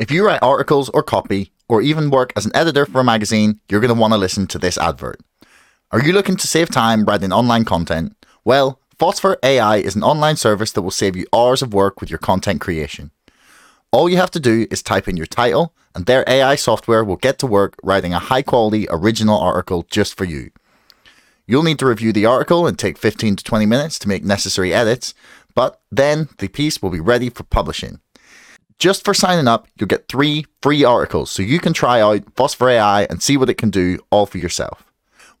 If you write articles or copy, or even work as an editor for a magazine, you're going to want to listen to this advert. Are you looking to save time writing online content? Well, Phosphor AI is an online service that will save you hours of work with your content creation. All you have to do is type in your title, and their AI software will get to work writing a high quality original article just for you. You'll need to review the article and take 15 to 20 minutes to make necessary edits, but then the piece will be ready for publishing. Just for signing up, you'll get three free articles so you can try out Phosphor AI and see what it can do all for yourself.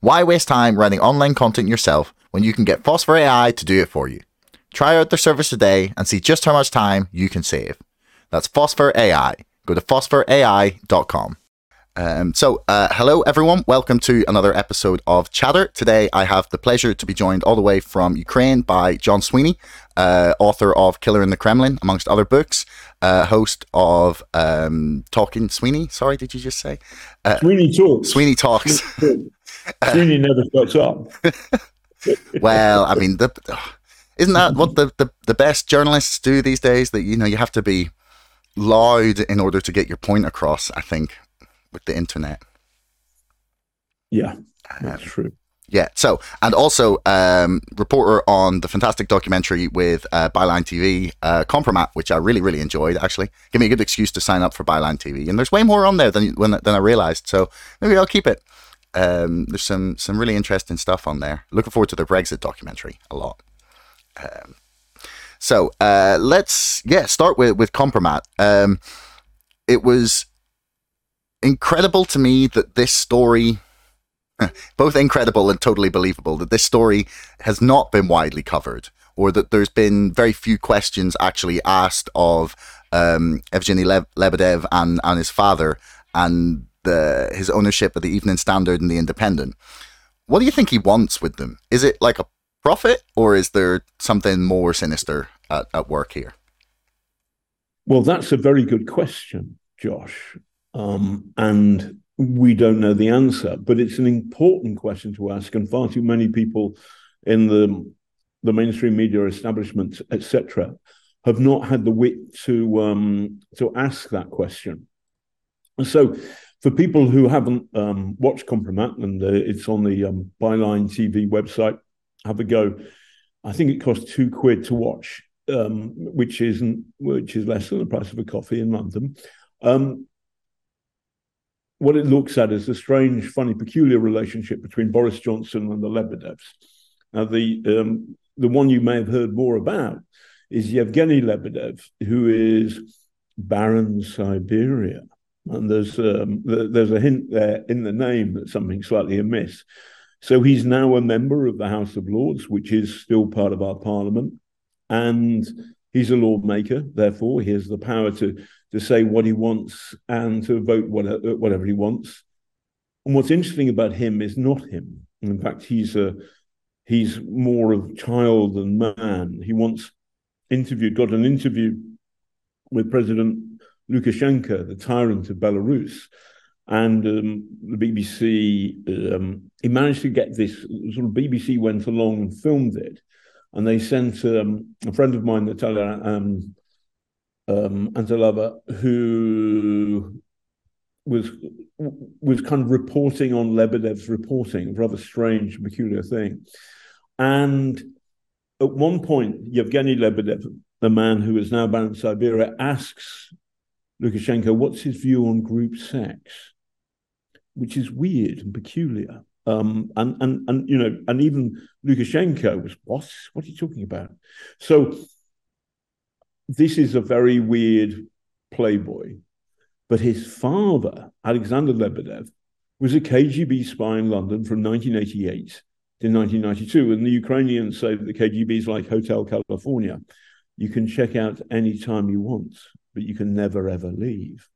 Why waste time writing online content yourself when you can get Phosphor AI to do it for you? Try out their service today and see just how much time you can save. That's Phosphor AI. Go to phosphorai.com. Um, so, uh, hello everyone. Welcome to another episode of Chatter. Today, I have the pleasure to be joined all the way from Ukraine by John Sweeney, uh, author of Killer in the Kremlin, amongst other books, uh, host of um, Talking Sweeney. Sorry, did you just say? Uh, Sweeney Talks. Sweeney Talks. Sweeney never shuts up. well, I mean, the, isn't that what the, the, the best journalists do these days? That you know, you have to be loud in order to get your point across. I think with the internet. Yeah, that's um, true. Yeah. So, and also, um, reporter on the fantastic documentary with uh, Byline TV, uh, Compromat, which I really, really enjoyed. Actually, give me a good excuse to sign up for Byline TV, and there's way more on there than than, than I realized. So maybe I'll keep it. Um, there's some some really interesting stuff on there. Looking forward to the Brexit documentary a lot. Um, so uh, let's yeah start with with Compromat. Um, it was incredible to me that this story, both incredible and totally believable, that this story has not been widely covered, or that there's been very few questions actually asked of um, Evgeny Le- Lebedev and, and his father and the, his ownership of the Evening Standard and the Independent. What do you think he wants with them? Is it like a profit, or is there something more sinister at, at work here? Well, that's a very good question, Josh. Um, and we don't know the answer, but it's an important question to ask, and far too many people in the the mainstream media establishment, etc., have not had the wit to um, to ask that question. So, for people who haven't um, watched Compromat, and uh, it's on the um, Byline TV website, have a go. I think it costs two quid to watch, um, which isn't which is less than the price of a coffee in London. Um, what it looks at is a strange, funny, peculiar relationship between Boris Johnson and the Lebedevs. Now, the um, the one you may have heard more about is Yevgeny Lebedev, who is Baron Siberia. And there's um, there's a hint there in the name that something slightly amiss. So he's now a member of the House of Lords, which is still part of our Parliament, and he's a lawmaker. Therefore, he has the power to to say what he wants and to vote whatever, whatever he wants. And what's interesting about him is not him. In fact, he's a he's more of child than man. He once interviewed, got an interview with President Lukashenko, the tyrant of Belarus, and um, the BBC. Um, he managed to get this. Sort of BBC went along and filmed it, and they sent um, a friend of mine, Natalia um, um, Antelava, who was was kind of reporting on Lebedev's reporting, rather strange, peculiar thing. And at one point, Yevgeny Lebedev, the man who is now Baron Siberia, asks Lukashenko what's his view on group sex, which is weird and peculiar. Um, and and and you know, and even Lukashenko was what? What are you talking about? So this is a very weird playboy. But his father, Alexander Lebedev, was a KGB spy in London from 1988 to 1992. And the Ukrainians say that the KGB is like Hotel California. You can check out any time you want, but you can never, ever leave.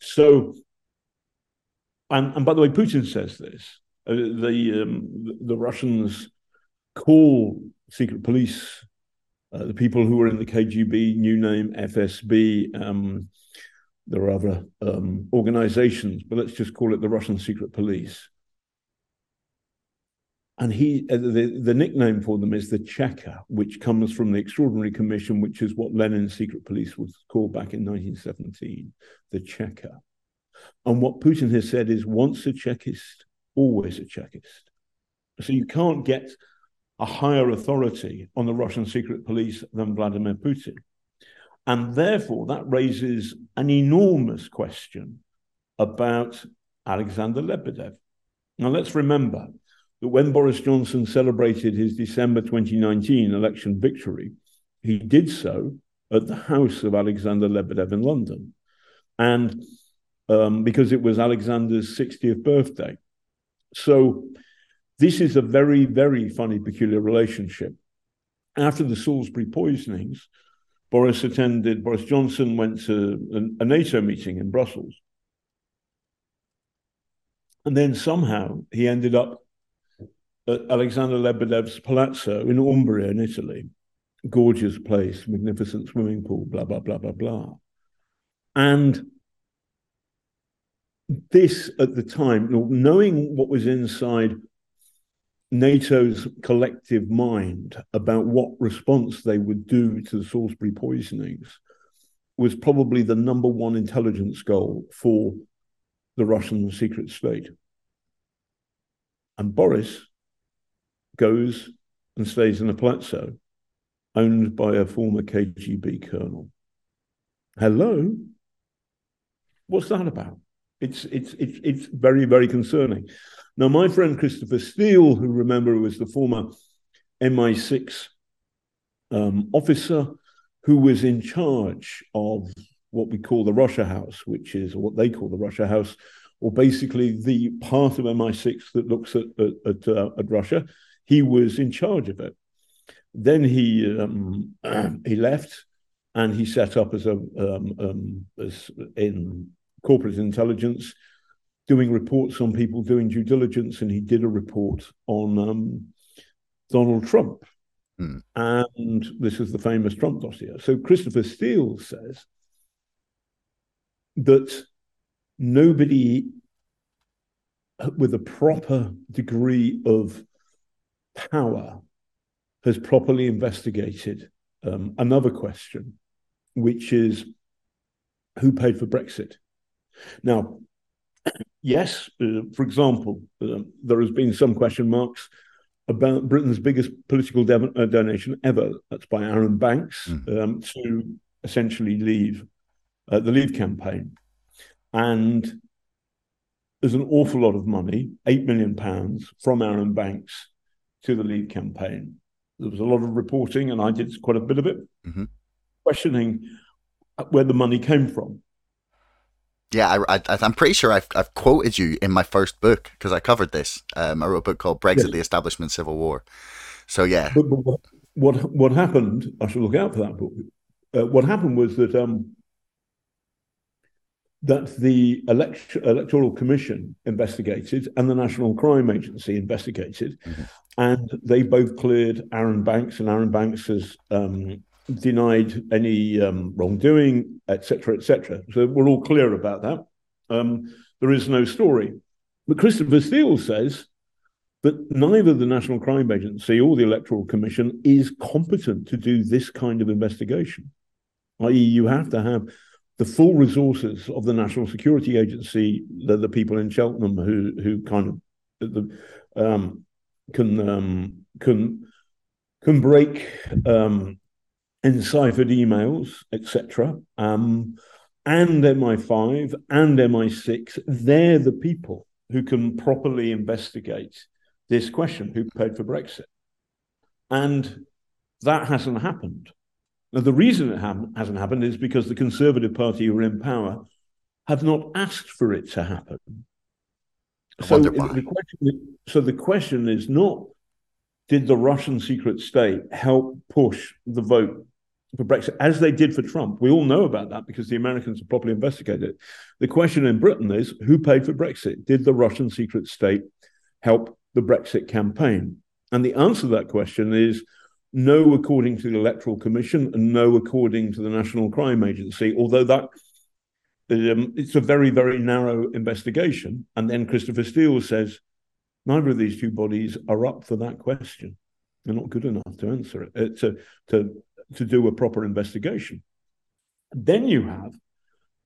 So, and, and by the way, Putin says this. Uh, the, um, the Russians call secret police uh, the people who were in the KGB, new name FSB. Um, there are other um, organizations, but let's just call it the Russian secret police. and he uh, the, the nickname for them is the Cheka, which comes from the Extraordinary Commission, which is what Lenin's secret police was called back in 1917, the Cheka. And what Putin has said is once a Chekist, always a Chekist. So you can't get a higher authority on the Russian secret police than Vladimir Putin. And therefore, that raises an enormous question about Alexander Lebedev. Now, let's remember that when Boris Johnson celebrated his December 2019 election victory, he did so at the house of Alexander Lebedev in London. And um, because it was Alexander's 60th birthday. So this is a very, very funny, peculiar relationship. After the Salisbury poisonings, Boris attended, Boris Johnson went to a, NATO meeting in Brussels. And then somehow he ended up at Alexander Lebedev's palazzo in Umbria in Italy. Gorgeous place, magnificent swimming pool, blah, blah, blah, blah, blah. And this at the time, knowing what was inside NATO's collective mind about what response they would do to the Salisbury poisonings was probably the number one intelligence goal for the Russian secret state. And Boris goes and stays in a palazzo owned by a former KGB colonel. Hello? What's that about? It's it's it's it's very very concerning. Now, my friend Christopher Steele, who remember was the former MI6 um, officer who was in charge of what we call the Russia House, which is what they call the Russia House, or basically the part of MI6 that looks at at, at, uh, at Russia. He was in charge of it. Then he um, he left, and he set up as a um, um as in corporate intelligence, doing reports on people doing due diligence, and he did a report on um, Donald Trump. Hmm. And this is the famous Trump dossier. So Christopher Steele says that nobody with a proper degree of power has properly investigated um, another question, which is who paid for Brexit? Now, yes, uh, for example, uh, there has been some question marks about Britain's biggest political de- uh, donation ever. That's by Arron Banks mm. um, to essentially leave uh, the Leave campaign. And there's an awful lot of money, eight million pounds from Arron Banks to the Leave campaign. There was a lot of reporting, and I did quite a bit of it, mm-hmm. questioning where the money came from. Yeah, I, I, am pretty sure I've, I've quoted you in my first book because I covered this. Um, I wrote a book called Brexit, yes. the Establishment Civil War. So, yeah. But, but what, what happened, I should look out for that book. Uh, what happened was that um, that the elect- Electoral Commission investigated and the National Crime Agency investigated, mm-hmm. and they both cleared Arron Banks, and Arron Banks has um, denied any um, wrongdoing, etc., etc. So we're all clear about that. Um, there is no story. But Christopher Steele says that neither the National Crime Agency or the Electoral Commission is competent to do this kind of investigation. I.e., you have to have the full resources of the National Security Agency, the, the people in Cheltenham who who kind of the, um, can um, can can break um, enciphered emails, etc., um, and MI5 and MI6, they're the people who can properly investigate this question who paid for Brexit? And that hasn't happened. Now, the reason it ha- hasn't happened is because the Conservative Party who are in power have not asked for it to happen. So the, question, so the question is not did the Russian secret state help push the vote for Brexit, as they did for Trump? We all know about that because the Americans have properly investigated it. The question in Britain is who paid for Brexit? Did the Russian secret state help the Brexit campaign? And the answer to that question is no, according to the Electoral Commission, and no, according to the National Crime Agency, although that um, it's a very, very narrow investigation. And then Christopher Steele says Neither of these two bodies are up for that question. They're not good enough to answer it, uh, to, to, to do a proper investigation. Then you have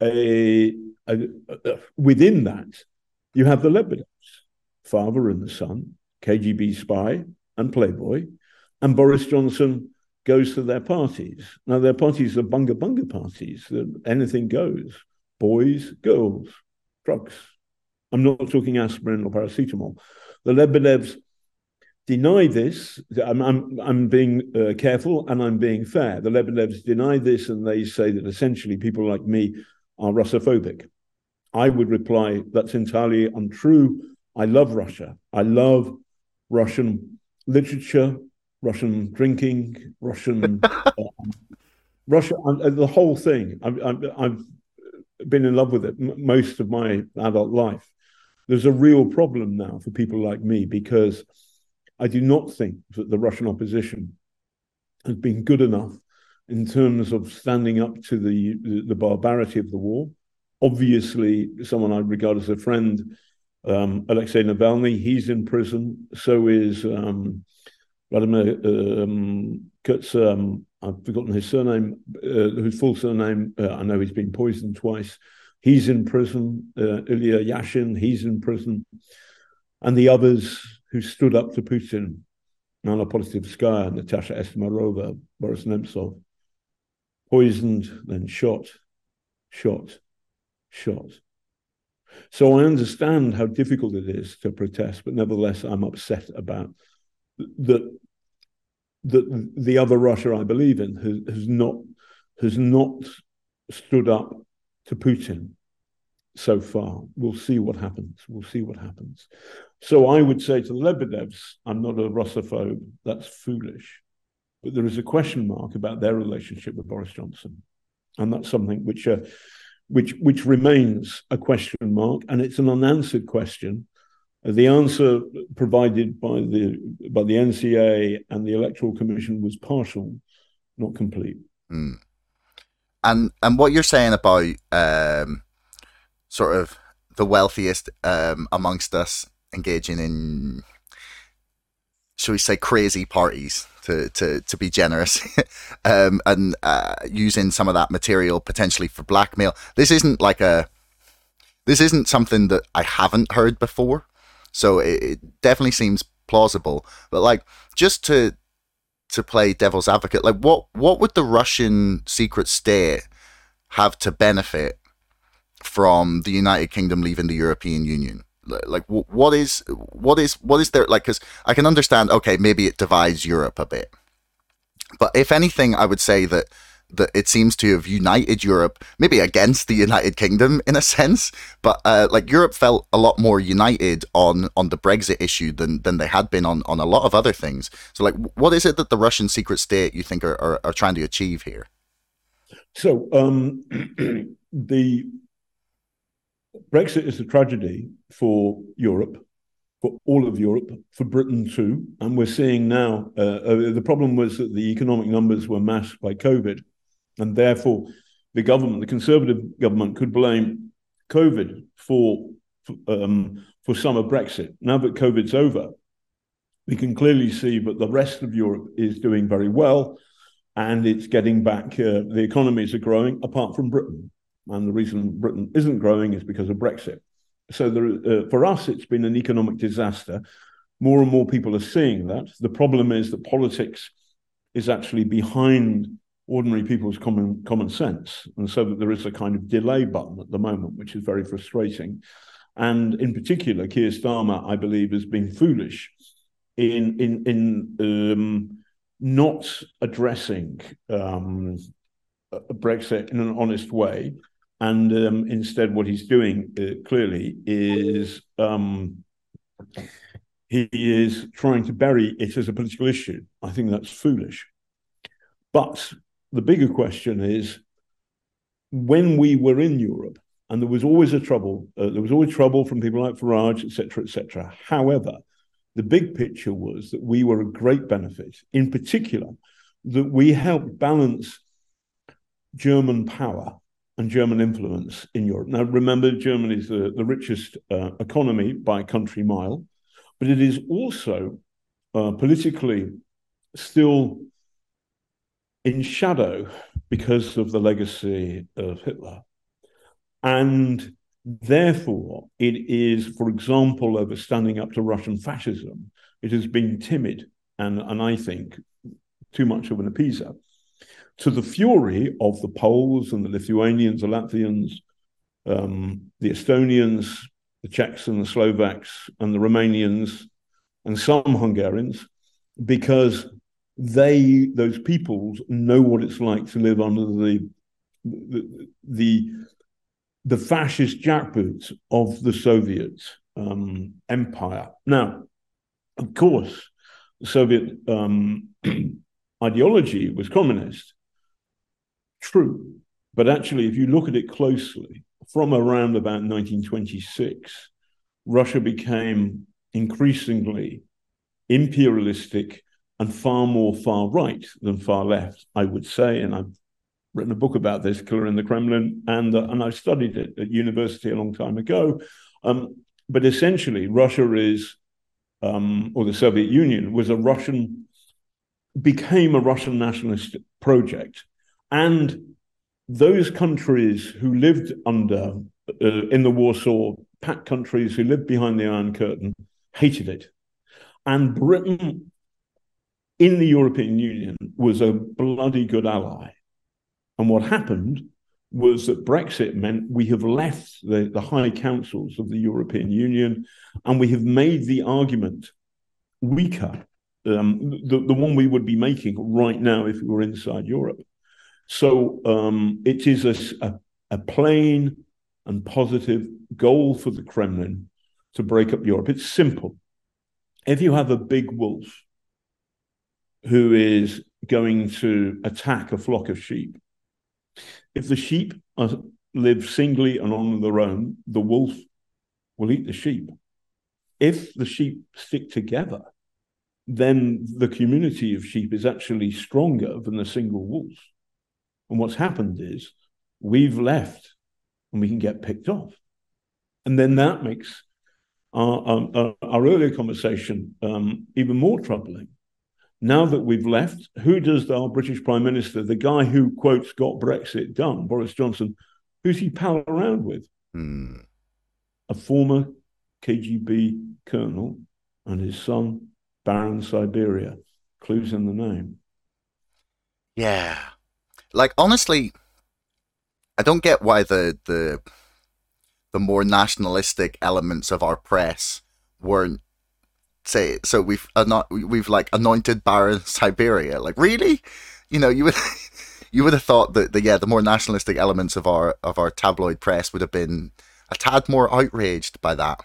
a, a, a, within that, you have the Lebedevs, father and the son, KGB spy and playboy, and Boris Johnson goes to their parties. Now, their parties are bunga bunga parties. Anything goes. Boys, girls, drugs. I'm not talking aspirin or paracetamol. The Lebedevs deny this. I'm, I'm, I'm being uh, careful and I'm being fair. The Lebedevs deny this and they say that essentially people like me are Russophobic. I would reply that's entirely untrue. I love Russia. I love Russian literature, Russian drinking, Russian, uh, Russia, uh, the whole thing. I've, I've, been in love with it m- most of my adult life. There's a real problem now for people like me because I do not think that the Russian opposition has been good enough in terms of standing up to the, the, barbarity of the war. Obviously, someone I regard as a friend, um, Alexei Navalny, he's in prison. So is um, Vladimir um, Kurtz, um, I've forgotten his surname, uh, whose full surname, uh, I know he's been poisoned twice. He's in prison. Uh, Ilya Yashin, he's in prison. And the others who stood up to Putin, Anna Politkovskaya, Natasha Estemirova, Boris Nemtsov, poisoned, then shot, shot, shot. So I understand how difficult it is to protest, but nevertheless, I'm upset about that. That the other Russia I believe in has, has not has not stood up to Putin so far. We'll see what happens. We'll see what happens. So I would say to the Lebedevs, I'm not a Russophobe. That's foolish. But there is a question mark about their relationship with Boris Johnson. And that's something which, uh, which, which remains a question mark, and it's an unanswered question. Uh, the answer provided by the, by the NCA and the Electoral Commission was partial, not complete. Mm. And, and what you're saying about um, sort of the wealthiest um, amongst us engaging in, shall we say, crazy parties to to to be generous, um, and uh, using some of that material potentially for blackmail. This isn't like a, this isn't something that I haven't heard before, so it, it definitely seems plausible. But like, just to to play devil's advocate, like what what would the Russian secret state have to benefit from the United Kingdom leaving the European Union? like what is what is what is there like because i can understand okay maybe it divides europe a bit. But if anything i would say that that it seems to have united europe maybe against the united kingdom in a sense but uh, like europe felt a lot more united on on the brexit issue than than they had been on on a lot of other things. So like what is it that the russian secret state you think are are, are trying to achieve here? So um the Brexit is a tragedy for Europe, for all of Europe, for Britain too. And we're seeing now uh, uh, the problem was that the economic numbers were masked by COVID. And therefore, the government, the Conservative government, could blame COVID for, um, for some of Brexit. Now that COVID's over, we can clearly see that the rest of Europe is doing very well and it's getting back, uh, the economies are growing apart from Britain. And the reason Britain isn't growing is because of Brexit. So there, uh, for us, it's been an economic disaster. More and more people are seeing that. The problem is that politics is actually behind ordinary people's common common sense, and so that there is a kind of delay button at the moment, which is very frustrating. And in particular, Keir Starmer, I believe, has been foolish in in in um, not addressing um, Brexit in an honest way and um, instead, what he's doing uh, clearly is um, he is trying to bury it as a political issue. I think that's foolish. But the bigger question is when we were in Europe, and there was always a trouble, uh, there was always trouble from people like Farage, etc., etc. However, the big picture was that we were a great benefit, in particular, that we helped balance German power and German influence in Europe. Now, remember, Germany is the, the richest uh, economy by country mile, but it is also uh, politically still in shadow because of the legacy of Hitler. And therefore, it is, for example, over standing up to Russian fascism, it has been timid and, and I think too much of an appeaser. To the fury of the Poles and the Lithuanians, the Latvians, um, the Estonians, the Czechs and the Slovaks, and the Romanians, and some Hungarians, because they those peoples know what it's like to live under the the the, the fascist jackboots of the Soviet um, empire. Now, of course, the Soviet um, ideology was communist. True, but actually, if you look at it closely, from around about 1926, Russia became increasingly imperialistic and far more far right than far left, I would say. And I've written a book about this, Killer in the Kremlin, and uh, and I studied it at university a long time ago. Um, but essentially, Russia is, um, or the Soviet Union was a Russian, became a Russian nationalist project, and those countries who lived under uh, in the Warsaw Pact countries who lived behind the Iron Curtain hated it, and Britain in the European Union was a bloody good ally. And what happened was that Brexit meant we have left the, the high councils of the European Union and we have made the argument weaker, um, the, the one we would be making right now if we were inside Europe. So um, it is a, a, a plain and positive goal for the Kremlin to break up Europe. It's simple. If you have a big wolf who is going to attack a flock of sheep. If the sheep are, live singly and on their own, the wolf will eat the sheep. If the sheep stick together, then the community of sheep is actually stronger than the single wolf. And what's happened is we've left and we can get picked off. And then that makes our, our, our earlier conversation um, even more troubling now that we've left, who does our British Prime Minister, the guy who quotes got Brexit done, Boris Johnson, who's he pal around with? Hmm. A former KGB colonel and his son, Baron Siberia. Clues in the name. Yeah. Like honestly, I don't get why the the the more nationalistic elements of our press weren't say so we've not we've like anointed Baron Siberia. Like really, you know, you would you would have thought that the yeah the more nationalistic elements of our of our tabloid press would have been a tad more outraged by that.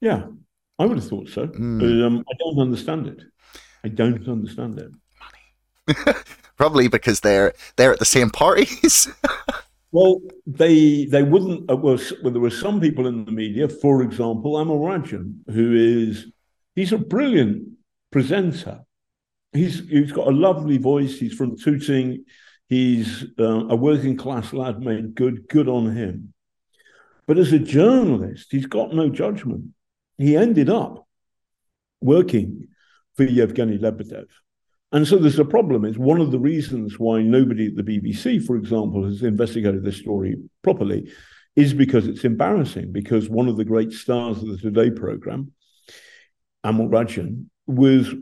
Yeah, I would have thought so. Mm. Um, I don't understand it. I don't understand it. Money. Probably because they're they're at the same parties. Well, they they wouldn't. Uh, well, there were some people in the media, for example, Amol Rajan, who is He's a brilliant presenter. He's he's got a lovely voice. He's from Tooting. He's uh, a working class lad made good. Good on him. But as a journalist, he's got no judgment. He ended up working for Yevgeny Lebedev. And so there's a problem. It's one of the reasons why nobody at the BBC, for example, has investigated this story properly, is because it's embarrassing. Because one of the great stars of the Today program Amol Rajan was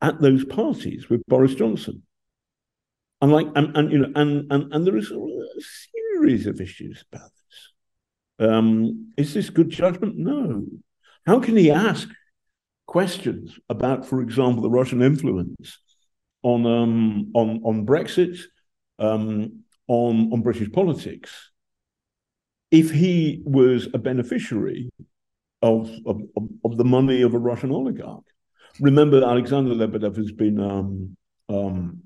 at those parties with Boris Johnson. And like, and, and you know, and, and and there is a series of issues about this. Um, is this good judgment? No. How can he ask questions about, for example, the Russian influence on um, on on Brexit, um, on on British politics, if he was a beneficiary of, of, of the money of a Russian oligarch. Remember, Alexander Lebedev has been um, um,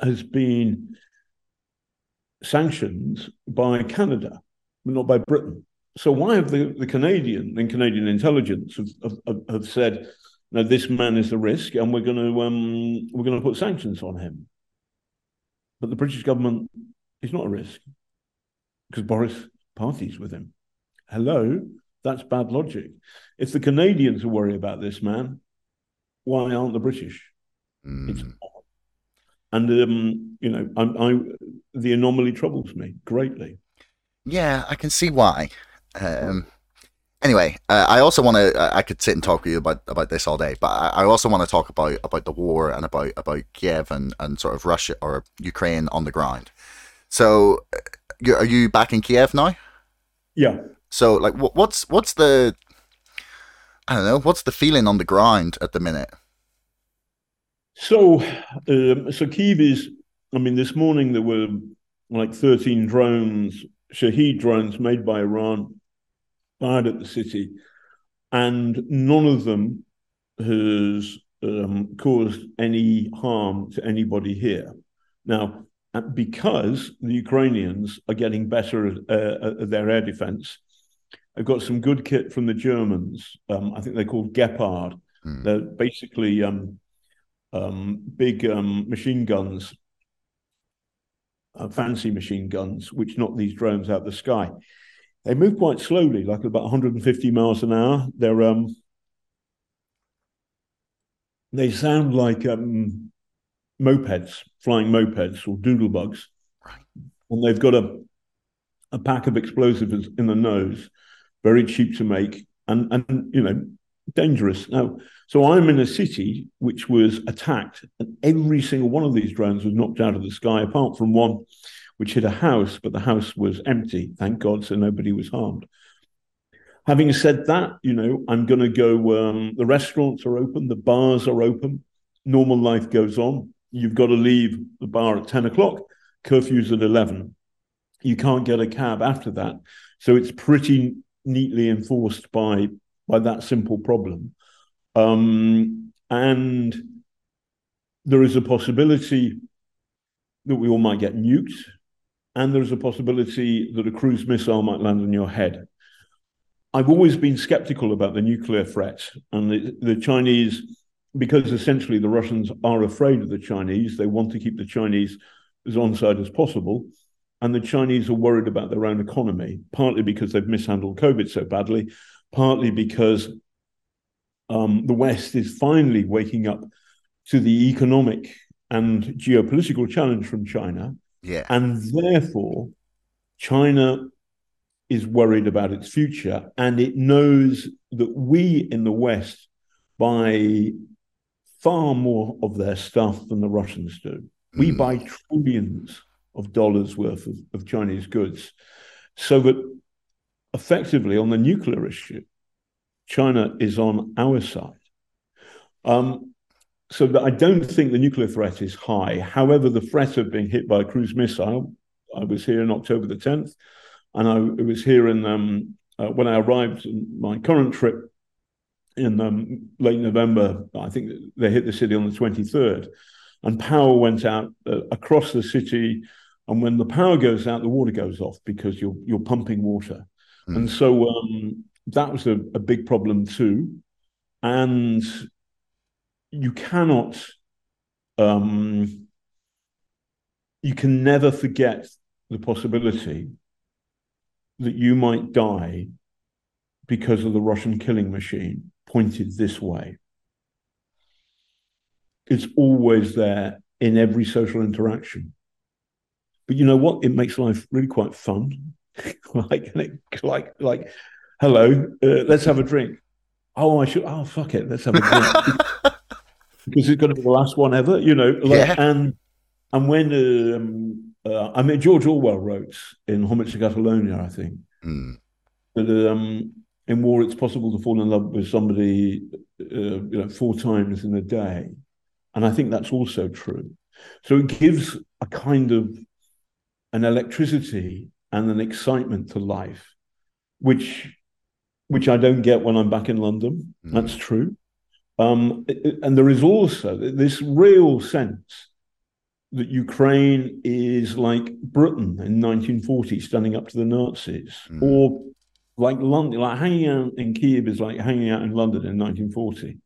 has been sanctioned by Canada, but not by Britain. So why have the, the Canadian and Canadian intelligence have, have, have said, "No, this man is a risk, and we're going to um, we're going to put sanctions on him"? But the British government is not a risk because Boris parties with him. Hello, That's bad logic. If the Canadians are worried about this, man, why aren't the British? Mm. It's odd. And um, you know, I, I the anomaly troubles me greatly. Yeah, I can see why. Um, anyway, uh, I also want to. I could sit and talk with you about, about this all day, but I, I also want to talk about about the war and about about Kiev and, and sort of Russia or Ukraine on the ground. So, uh, you, are you back in Kiev now? Yeah. So, like, what, what's what's the I don't know what's the feeling on the ground at the minute? So, um, so Kiev is. I mean, this morning there were like thirteen drones, Shahed drones made by Iran, fired at the city, and none of them has um, caused any harm to anybody here. Now, uh, because the Ukrainians are getting better at, uh, at their air defense, I've got some good kit from the Germans. Um, I think they're called Gepard. Hmm. They're basically um, um, big um, machine guns, uh, fancy machine guns, which knock these drones out of the sky. They move quite slowly, like about 150 miles an hour. They're um, they sound like um, mopeds, flying mopeds or doodlebugs, and they've got a a pack of explosives in the nose, very cheap to make, and and you know dangerous. Now, so I'm in a city which was attacked, and every single one of these drones was knocked out of the sky, apart from one which hit a house, but the house was empty, thank God, so nobody was harmed. Having said that, you know, I'm going to go. Um, the restaurants are open, the bars are open, normal life goes on. You've got to leave the bar at 10 o'clock, curfew's at 11. You can't get a cab after that. So it's pretty neatly enforced by, by that simple problem. Um, and there is a possibility that we all might get nuked, and there's a possibility that a cruise missile might land on your head. I've always been skeptical about the nuclear threat, and the, the Chinese, because essentially the Russians are afraid of the Chinese, they want to keep the Chinese as on side as possible. And the Chinese are worried about their own economy, partly because they've mishandled COVID so badly, partly because um, the West is finally waking up to the economic and geopolitical challenge from China. Yeah. And therefore, China is worried about its future. And it knows that we in the West buy far more of their stuff than the Russians do. We Mm. buy trillions of dollars worth of, of Chinese goods. So that effectively, on the nuclear issue, China is on our side. Um, so that I don't think the nuclear threat is high. However, the threat of being hit by a cruise missile, I was here in October the 10th, and I was here in um, uh, when I arrived in my current trip in um, late November. I think they hit the city on the 23rd, and power went out uh, across the city. And when the power goes out, the water goes off because you're you're pumping water, Mm. and so um, that was a, a big problem too. And you cannot, um, you can never forget the possibility that you might die because of the Russian killing machine pointed this way. It's always there in every social interaction. But you know what? It makes life really quite fun. like, like, like, hello, uh, let's have a drink. Oh, I should. Oh, fuck it, let's have a drink because it's going to be the last one ever. You know, like, Yeah. and and when um, uh, I mean George Orwell wrote in Homage to Catalonia, I think Mm. that um, in war it's possible to fall in love with somebody uh, you know four times in a day, and I think that's also true. So it gives a kind of an electricity and an excitement to life, which which I don't get when I'm back in London. Mm. That's true. Um, and there is also this real sense that Ukraine is like Britain in 1940, standing up to the Nazis, Mm. or like London, like hanging out in Kiev is like hanging out in London in 1940,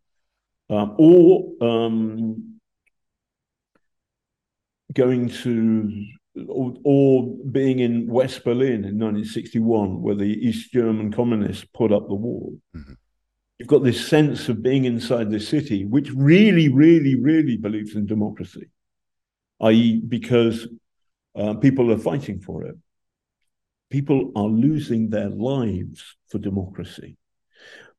um, or um, going to or, or, being in West Berlin in 1961, where the East German communists put up the wall. Mm-hmm. You've got this sense of being inside the city, which really, really, really believes in democracy, i.e., because uh, people are fighting for it. People are losing their lives for democracy.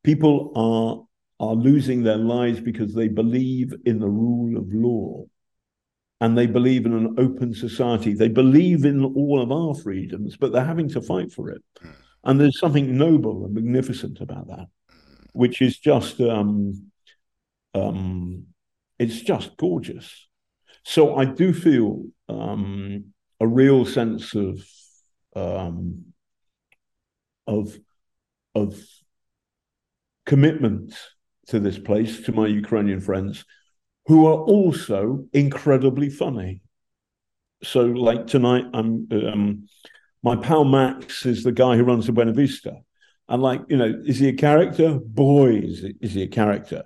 People are are losing their lives because they believe in the rule of law and they believe in an open society. They believe in all of our freedoms, but they're having to fight for it. Hmm. And there's something noble and magnificent about that, which is just um, um, it's just gorgeous. So I do feel um, a real sense of um, of of commitment to this place to my Ukrainian friends who are also incredibly funny. So, like tonight, I'm um, my pal Max is the guy who runs the Buena Vista, and like you know, is he a character? Boy, is, is he a character.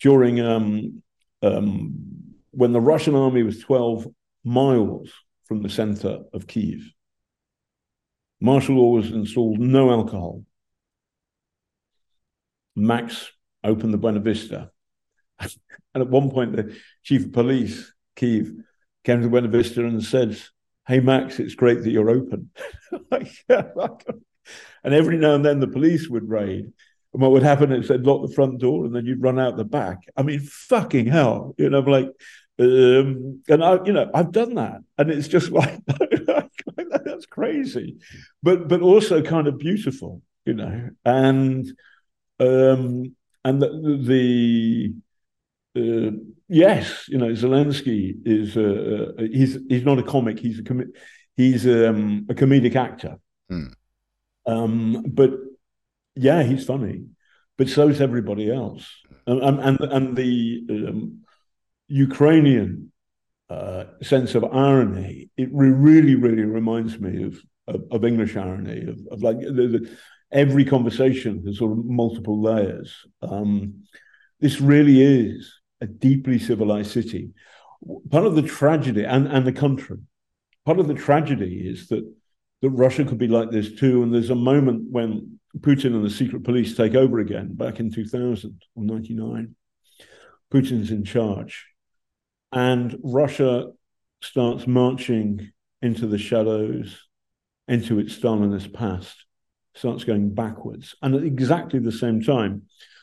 During um, um, when the Russian army was 12 miles from the center of Kiev, martial law was installed, no alcohol. Max opened the Buena Vista and at one point, the chief of police, Kiev, came to the Buena Vista and said, Hey, Max, it's great that you're open. and every now and then the police would raid. And what would happen is they'd lock the front door and then you'd run out the back. I mean, fucking hell. You know, I'm like, um, and I, you know, I've done that. And it's just like, that's crazy. But, but also kind of beautiful, you know. And, um, and the, the uh, yes, you know, Zelensky is uh, he's he's not a comic. He's a com- he's um, a comedic actor. Hmm. Um, but yeah, he's funny. But so is everybody else. And and and the um, Ukrainian uh, sense of irony. It really, really reminds me of of, of English irony. Of, of like the, the, every conversation has sort of multiple layers. Um, this really is a deeply civilized city. Part of the tragedy, and, and the country, part of the tragedy is that, that Russia could be like this too. And there's a moment when Putin and the secret police take over again back in 2000 or 99. Putin's in charge. And Russia starts marching into the shadows, into its Stalinist past, starts going backwards. And at exactly the same time,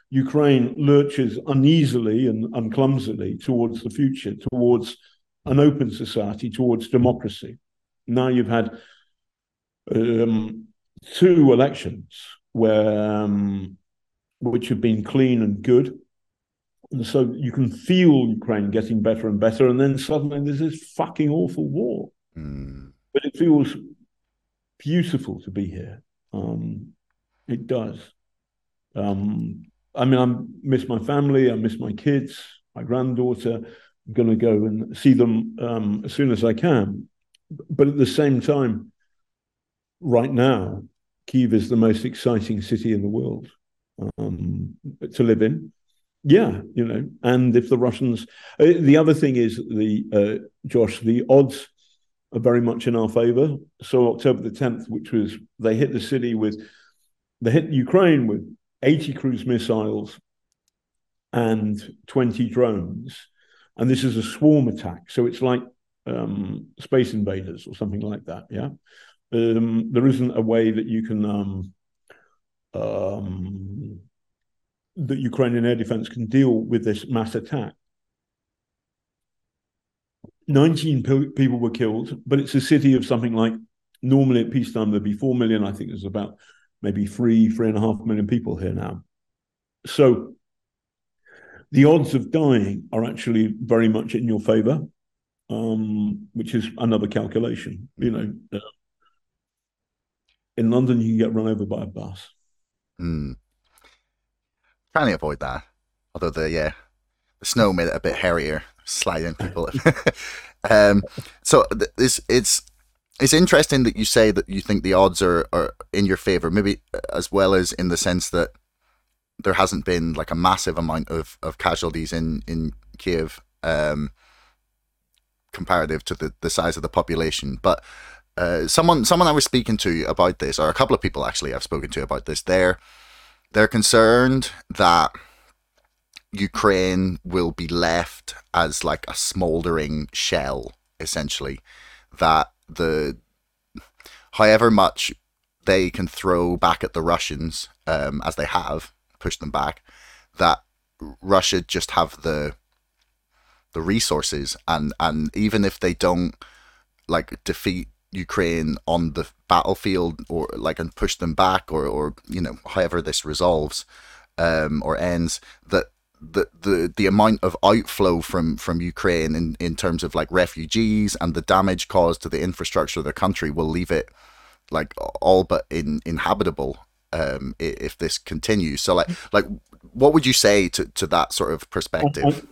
Ukraine lurches uneasily and, unclumsily towards the future, towards an open society, towards democracy. Now you've had um, two elections where um, which have been clean and good. And so you can feel Ukraine getting better and better, and then suddenly there's this fucking awful war. Mm. But it feels beautiful to be here. Um, it does. Um, I mean, I miss my family, I miss my kids, my granddaughter. I'm going to go and see them um, as soon as I can. But at the same time, right now, Kiev is the most exciting city in the world um, to live in. Yeah, you know, and if the Russians, uh, the other thing is the uh, Josh, the odds are very much in our favor. So October the 10th, which was they hit the city with, they hit Ukraine with 80 cruise missiles and 20 drones. And this is a swarm attack. So it's like um, Space Invaders or something like that. Yeah. Um, there isn't a way that you can, um, um, that Ukrainian air defense can deal with this mass attack. 19 people were killed, but it's a city of something like normally at peacetime there'd be 4 million. I think there's about maybe three, three and a half million people here now. So the odds of dying are actually very much in your favor, um, which is another calculation. You know, uh, in London, you can get run over by a bus. Mm. Trying to avoid that. Although the yeah, the snow made it a bit hairier, sliding people. um, so this it's it's interesting that you say that you think the odds are, are in your favor, maybe as well as in the sense that there hasn't been like a massive amount of, of casualties in in Kiev. Um, comparative to the, the size of the population. But uh, someone someone I was speaking to about this, or a couple of people actually I've spoken to about this, they're they're concerned that Ukraine will be left as like a smoldering shell, essentially. That the however much they can throw back at the Russians, um, as they have pushed them back, that Russia just have the the resources and and even if they don't like defeat Ukraine on the battlefield or like and push them back or or you know however this resolves um or ends that the, the the amount of outflow from from Ukraine in in terms of like refugees and the damage caused to the infrastructure of the country will leave it like all but in inhabitable um if this continues. So like like what would you say to to that sort of perspective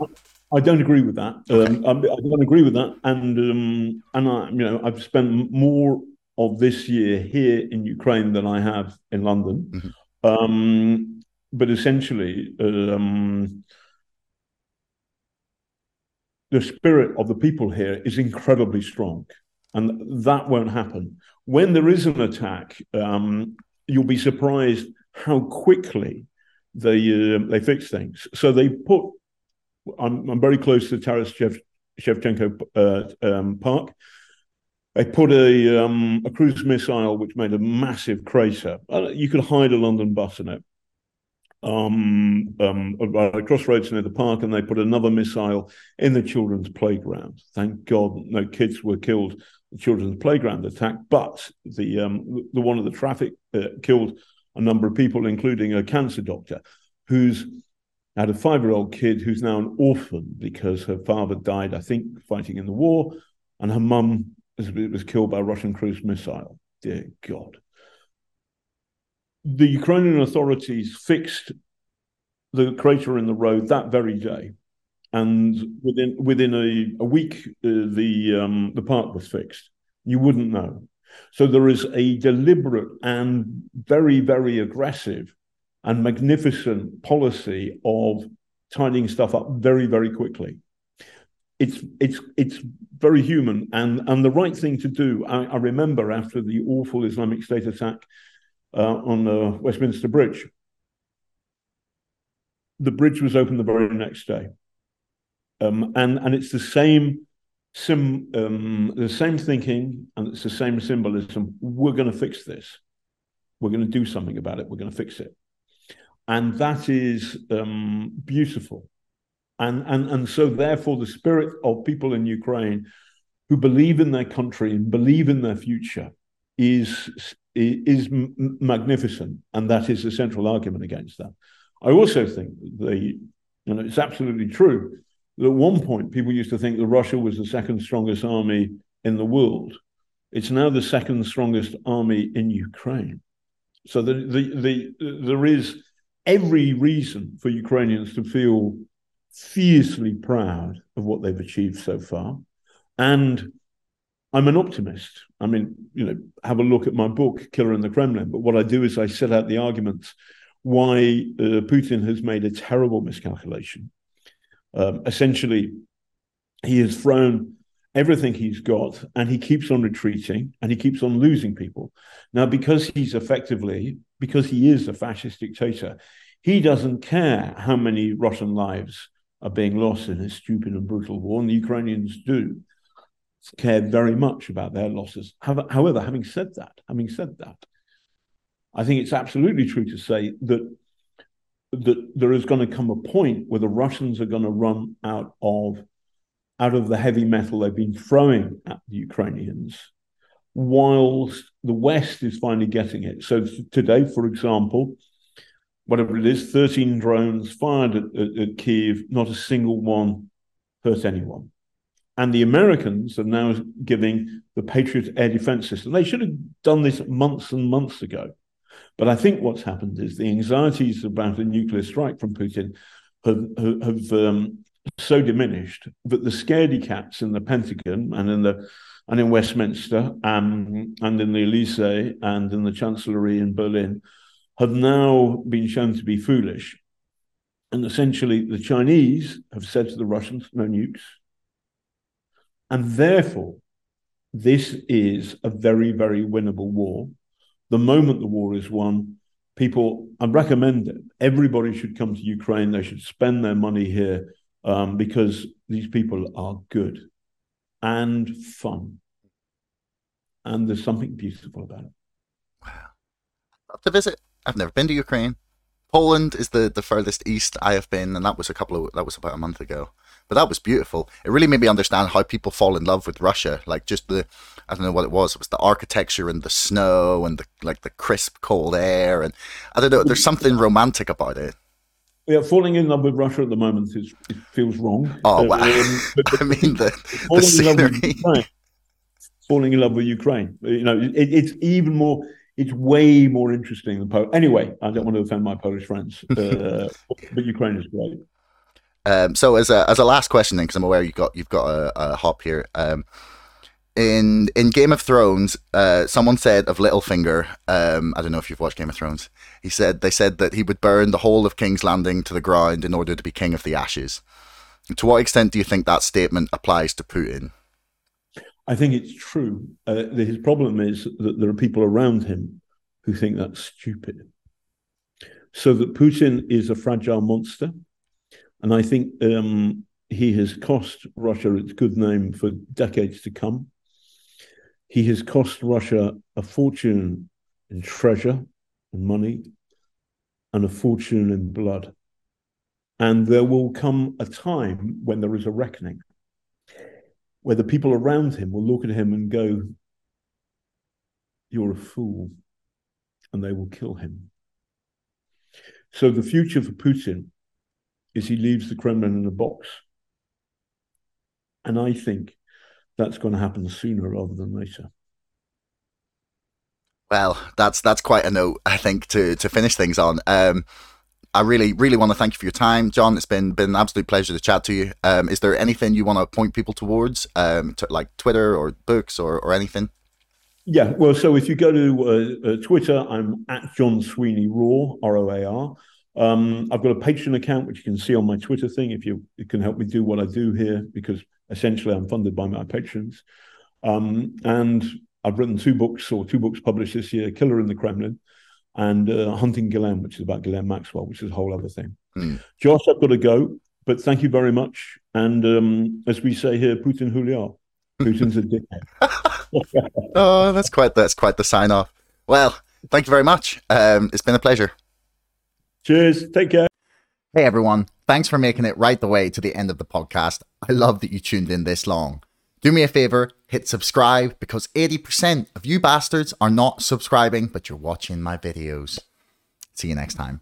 I, don't agree with that um, I, I, don't agree with that and um and i you know i've spent more of this year here in ukraine than i have in london mm-hmm. um but essentially, um, the spirit of the people here is incredibly strong, and that won't happen. When there is an attack, um, you'll be surprised how quickly they uh, they fix things. So they put. I'm, I'm very close to Taras Shev, Shevchenko uh, um, Park. They put a um, a cruise missile which made a massive crater. Uh, you could hide a London bus in it um, um, a crossroads near the park, and they put another missile in the children's playground. Thank God, no kids were killed. The children's playground attack, but the um, the one of the traffic uh, killed a number of people, including a cancer doctor, who's had a five-year-old kid who's now an orphan because her father died, I think, fighting in the war, and her mum was, was killed by a Russian cruise missile. Dear God the Ukrainian authorities fixed the crater in the road that very day, and within within a, a week, uh, the um, the park was fixed. You wouldn't know. So there is a deliberate and very very aggressive and magnificent policy of tidying stuff up very very quickly. It's it's it's very human and and the right thing to do. I, I remember after the awful Islamic State attack uh, on the Westminster Bridge. The bridge was open the very next day, um, and and it's the same sim, um, the same thinking, and it's the same symbolism. We're going to fix this. We're going to do something about it. We're going to fix it, and that is um, beautiful. And, and, and so, therefore, the spirit of people in Ukraine who believe in their country and believe in their future is is magnificent, and that is the central argument against that. I also think the, you know, it's absolutely true that at one point people used to think that Russia was the second strongest army in the world. It's now the second strongest army in Ukraine. So the, the, the, there is every reason for Ukrainians to feel fiercely proud of what they've achieved so far. And I'm an optimist. I mean, you know, have a look at my book, Killer in the Kremlin. But what I do is I set out the arguments why uh, Putin has made a terrible miscalculation. Um, essentially, he has thrown everything he's got and he keeps on retreating and he keeps on losing people. Now, because he's effectively, because he is a fascist dictator, he doesn't care how many Russian lives are being lost in his stupid and brutal war, and the Ukrainians do care very much about their losses. However, having said that, having said that, I think it's absolutely true to say that that there is going to come a point where the Russians are going to run out of out of the heavy metal they've been throwing at the Ukrainians, whilst the West is finally getting it. So today, for example, whatever it is, 13 drones fired at, at, at Kiev, not a single one hurt anyone. And the Americans are now giving the Patriot air defense system. They should have done this months and months ago. But I think what's happened is the anxieties about a nuclear strike from Putin have, have um, so diminished that the scaredy cats in the Pentagon and in the and in Westminster um, and in the Elysee and in the Chancellery in Berlin have now been shown to be foolish. And essentially, the Chinese have said to the Russians, no nukes. And therefore, this is a very, very winnable war. The moment the war is won, people, I recommend it. Everybody should come to Ukraine. They should spend their money here um, because these people are good and fun. And there's something beautiful about it. Wow. Love to visit. I've never been to Ukraine. Poland is the, the furthest east I have been, and that was a couple of that was about a month ago. But that was beautiful. It really made me understand how people fall in love with Russia. Like just the I don't know what it was. It was the architecture and the snow and the like the crisp cold air and I don't know. There's something romantic about it. Yeah, falling in love with Russia at the moment is it feels wrong. Oh wow! Um, but, but I mean the, the scenery. In falling in love with Ukraine. You know, it, it's even more. It's way more interesting than Poland. Anyway, I don't want to offend my Polish friends, uh, but Ukraine is great. Um, so as a as a last question, then, because I'm aware you got you've got a, a hop here. Um, in in Game of Thrones, uh, someone said of Littlefinger. Um, I don't know if you've watched Game of Thrones. He said they said that he would burn the whole of King's Landing to the ground in order to be king of the ashes. To what extent do you think that statement applies to Putin? I think it's true. Uh, his problem is that there are people around him who think that's stupid. So that Putin is a fragile monster, and I think um, he has cost Russia its good name for decades to come. He has cost Russia a fortune in treasure and money and a fortune in blood. And there will come a time when there is a reckoning, where the people around him will look at him and go, You're a fool. And they will kill him. So the future for Putin is he leaves the Kremlin in a box. And I think that's going to happen sooner rather than later. Well, that's that's quite a note, I think, to to finish things on. Um, I really, really want to thank you for your time, John. It's been been an absolute pleasure to chat to you. Um, is there anything you want to point people towards, um, to, like Twitter or books or, or anything? Yeah, well, so if you go to uh, uh, Twitter, I'm at John Sweeney Raw, R O A R. Um, I've got a Patreon account which you can see on my Twitter thing if you, can help me do what I do here because essentially I'm funded by my patrons. Um, and I've written two books or two books published this year Killer in the Kremlin and uh, Hunting Ghislaine, which is about Ghislaine Maxwell, which is a whole other thing. Mm. Josh, I've got to go, but thank you very much. And um, as we say here, Putin Hulia. Putin's a dickhead. oh, that's quite that's quite the sign off. Well, thank you very much. Um, it's been a pleasure. Cheers. Take care. Hey everyone. Thanks for making it right the way to the end of the podcast. I love that you tuned in this long. Do me a favor, hit subscribe because 80% of you bastards are not subscribing, but you're watching my videos. See you next time.